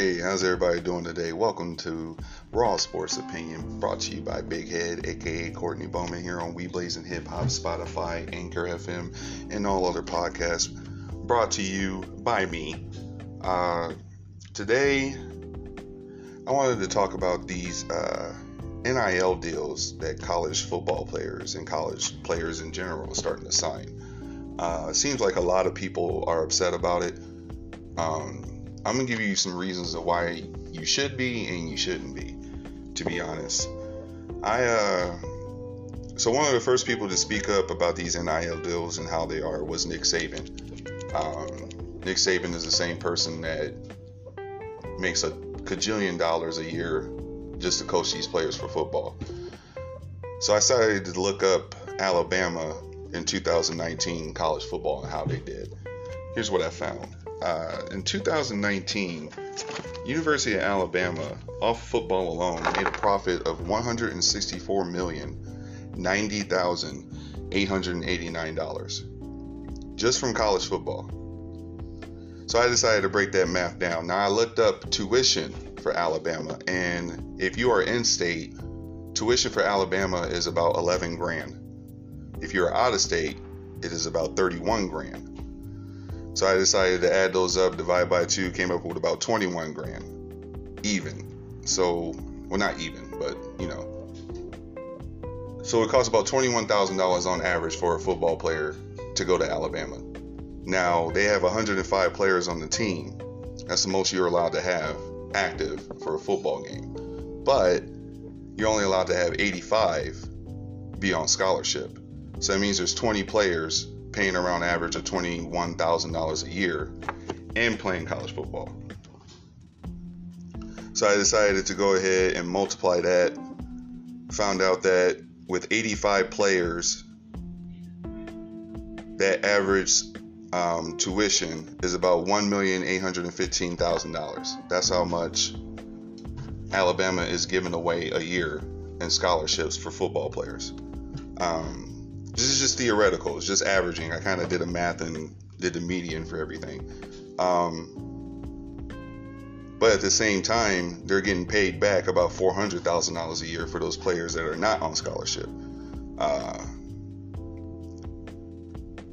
Hey, how's everybody doing today? Welcome to Raw Sports Opinion, brought to you by Big Head, aka Courtney Bowman, here on We Blazing Hip Hop, Spotify, Anchor FM, and all other podcasts. Brought to you by me. Uh, today, I wanted to talk about these uh, NIL deals that college football players and college players in general are starting to sign. Uh, it seems like a lot of people are upset about it. Um, I'm gonna give you some reasons of why you should be and you shouldn't be. To be honest, I uh, so one of the first people to speak up about these NIL deals and how they are was Nick Saban. Um, Nick Saban is the same person that makes a cajillion dollars a year just to coach these players for football. So I decided to look up Alabama in 2019 college football and how they did. Here's what I found uh, in 2019, University of Alabama, off football alone, made a profit of 164 million ninety thousand eight hundred eighty-nine dollars just from college football. So I decided to break that math down. Now I looked up tuition for Alabama, and if you are in state, tuition for Alabama is about 11 grand. If you're out of state, it is about 31 grand. So I decided to add those up, divide by two, came up with about 21 grand, even. So, well, not even, but you know. So it costs about $21,000 on average for a football player to go to Alabama. Now, they have 105 players on the team. That's the most you're allowed to have active for a football game. But you're only allowed to have 85 be on scholarship. So that means there's 20 players paying around average of $21,000 a year and playing college football. So I decided to go ahead and multiply that. Found out that with 85 players, that average um, tuition is about $1,815,000. That's how much Alabama is giving away a year in scholarships for football players. Um, this is just theoretical. It's just averaging. I kind of did a math and did the median for everything. Um, but at the same time, they're getting paid back about four hundred thousand dollars a year for those players that are not on scholarship. Uh,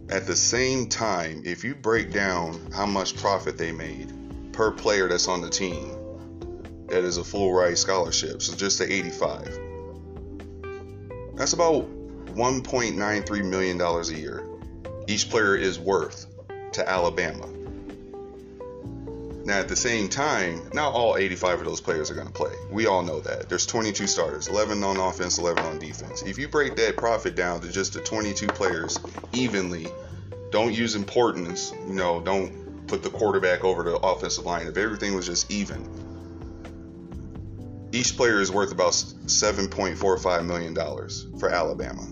at the same time, if you break down how much profit they made per player that's on the team, that is a full ride scholarship. So just the 85. That's about $1.93 million a year each player is worth to Alabama. Now, at the same time, not all 85 of those players are going to play. We all know that. There's 22 starters, 11 on offense, 11 on defense. If you break that profit down to just the 22 players evenly, don't use importance, you know, don't put the quarterback over the offensive line. If everything was just even, each player is worth about $7.45 million for Alabama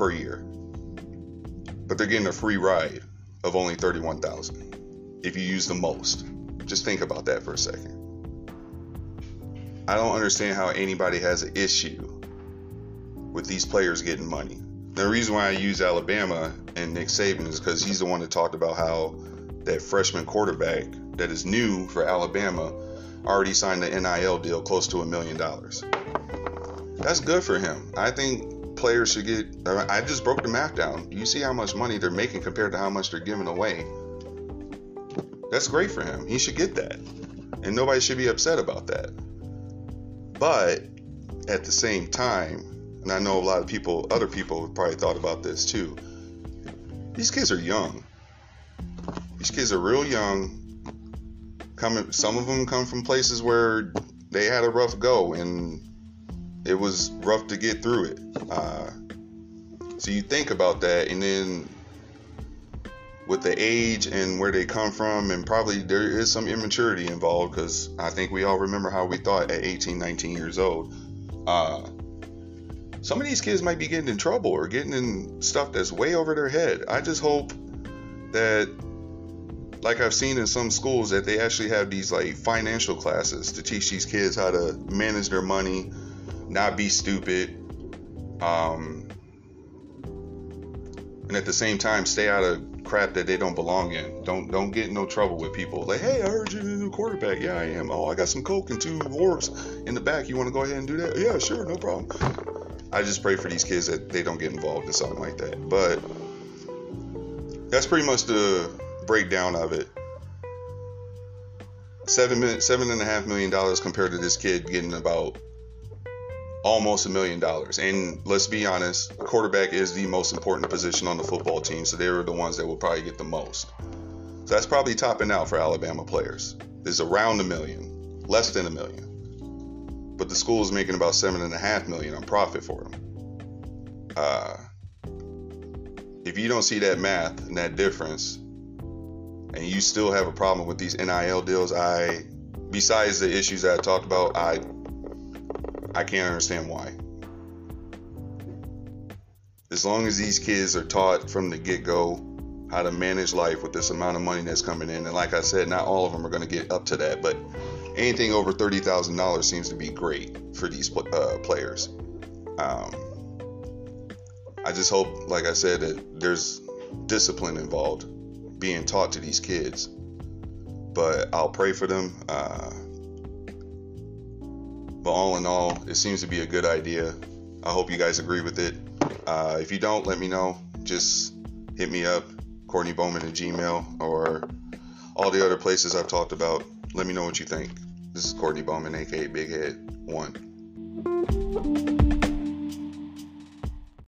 per year. But they're getting a free ride of only 31,000 if you use the most. Just think about that for a second. I don't understand how anybody has an issue with these players getting money. The reason why I use Alabama and Nick Saban is because he's the one that talked about how that freshman quarterback that is new for Alabama already signed the NIL deal close to a million dollars. That's good for him. I think players should get. I just broke the math down. You see how much money they're making compared to how much they're giving away. That's great for him. He should get that. And nobody should be upset about that. But at the same time, and I know a lot of people, other people probably thought about this too. These kids are young. These kids are real young. Coming, some of them come from places where they had a rough go, and it was rough to get through it. Uh, so you think about that, and then with the age and where they come from, and probably there is some immaturity involved because I think we all remember how we thought at 18, 19 years old. Uh, some of these kids might be getting in trouble or getting in stuff that's way over their head. I just hope that, like I've seen in some schools, that they actually have these like financial classes to teach these kids how to manage their money not be stupid, um, and at the same time stay out of crap that they don't belong in. Don't don't get in no trouble with people. Like, hey, I heard you're the new quarterback. Yeah, I am. Oh, I got some coke and two orbs in the back. You want to go ahead and do that? Yeah, sure, no problem. I just pray for these kids that they don't get involved in something like that. But that's pretty much the breakdown of it. Seven seven and a half million dollars compared to this kid getting about almost a million dollars. And let's be honest, quarterback is the most important position on the football team, so they're the ones that will probably get the most. So that's probably topping out for Alabama players. Is around a million, less than a million. But the school is making about seven and a half million on profit for them. Uh, if you don't see that math and that difference, and you still have a problem with these NIL deals, I, besides the issues that I talked about, I, I can't understand why. As long as these kids are taught from the get go how to manage life with this amount of money that's coming in, and like I said, not all of them are going to get up to that, but anything over thirty thousand dollars seems to be great for these uh, players. Um, I just hope, like I said, that there's discipline involved being taught to these kids. But I'll pray for them. Uh, but all in all, it seems to be a good idea. I hope you guys agree with it. Uh, if you don't, let me know. Just hit me up, Courtney Bowman at Gmail, or all the other places I've talked about. Let me know what you think. This is Courtney Bowman, aka Big Head One.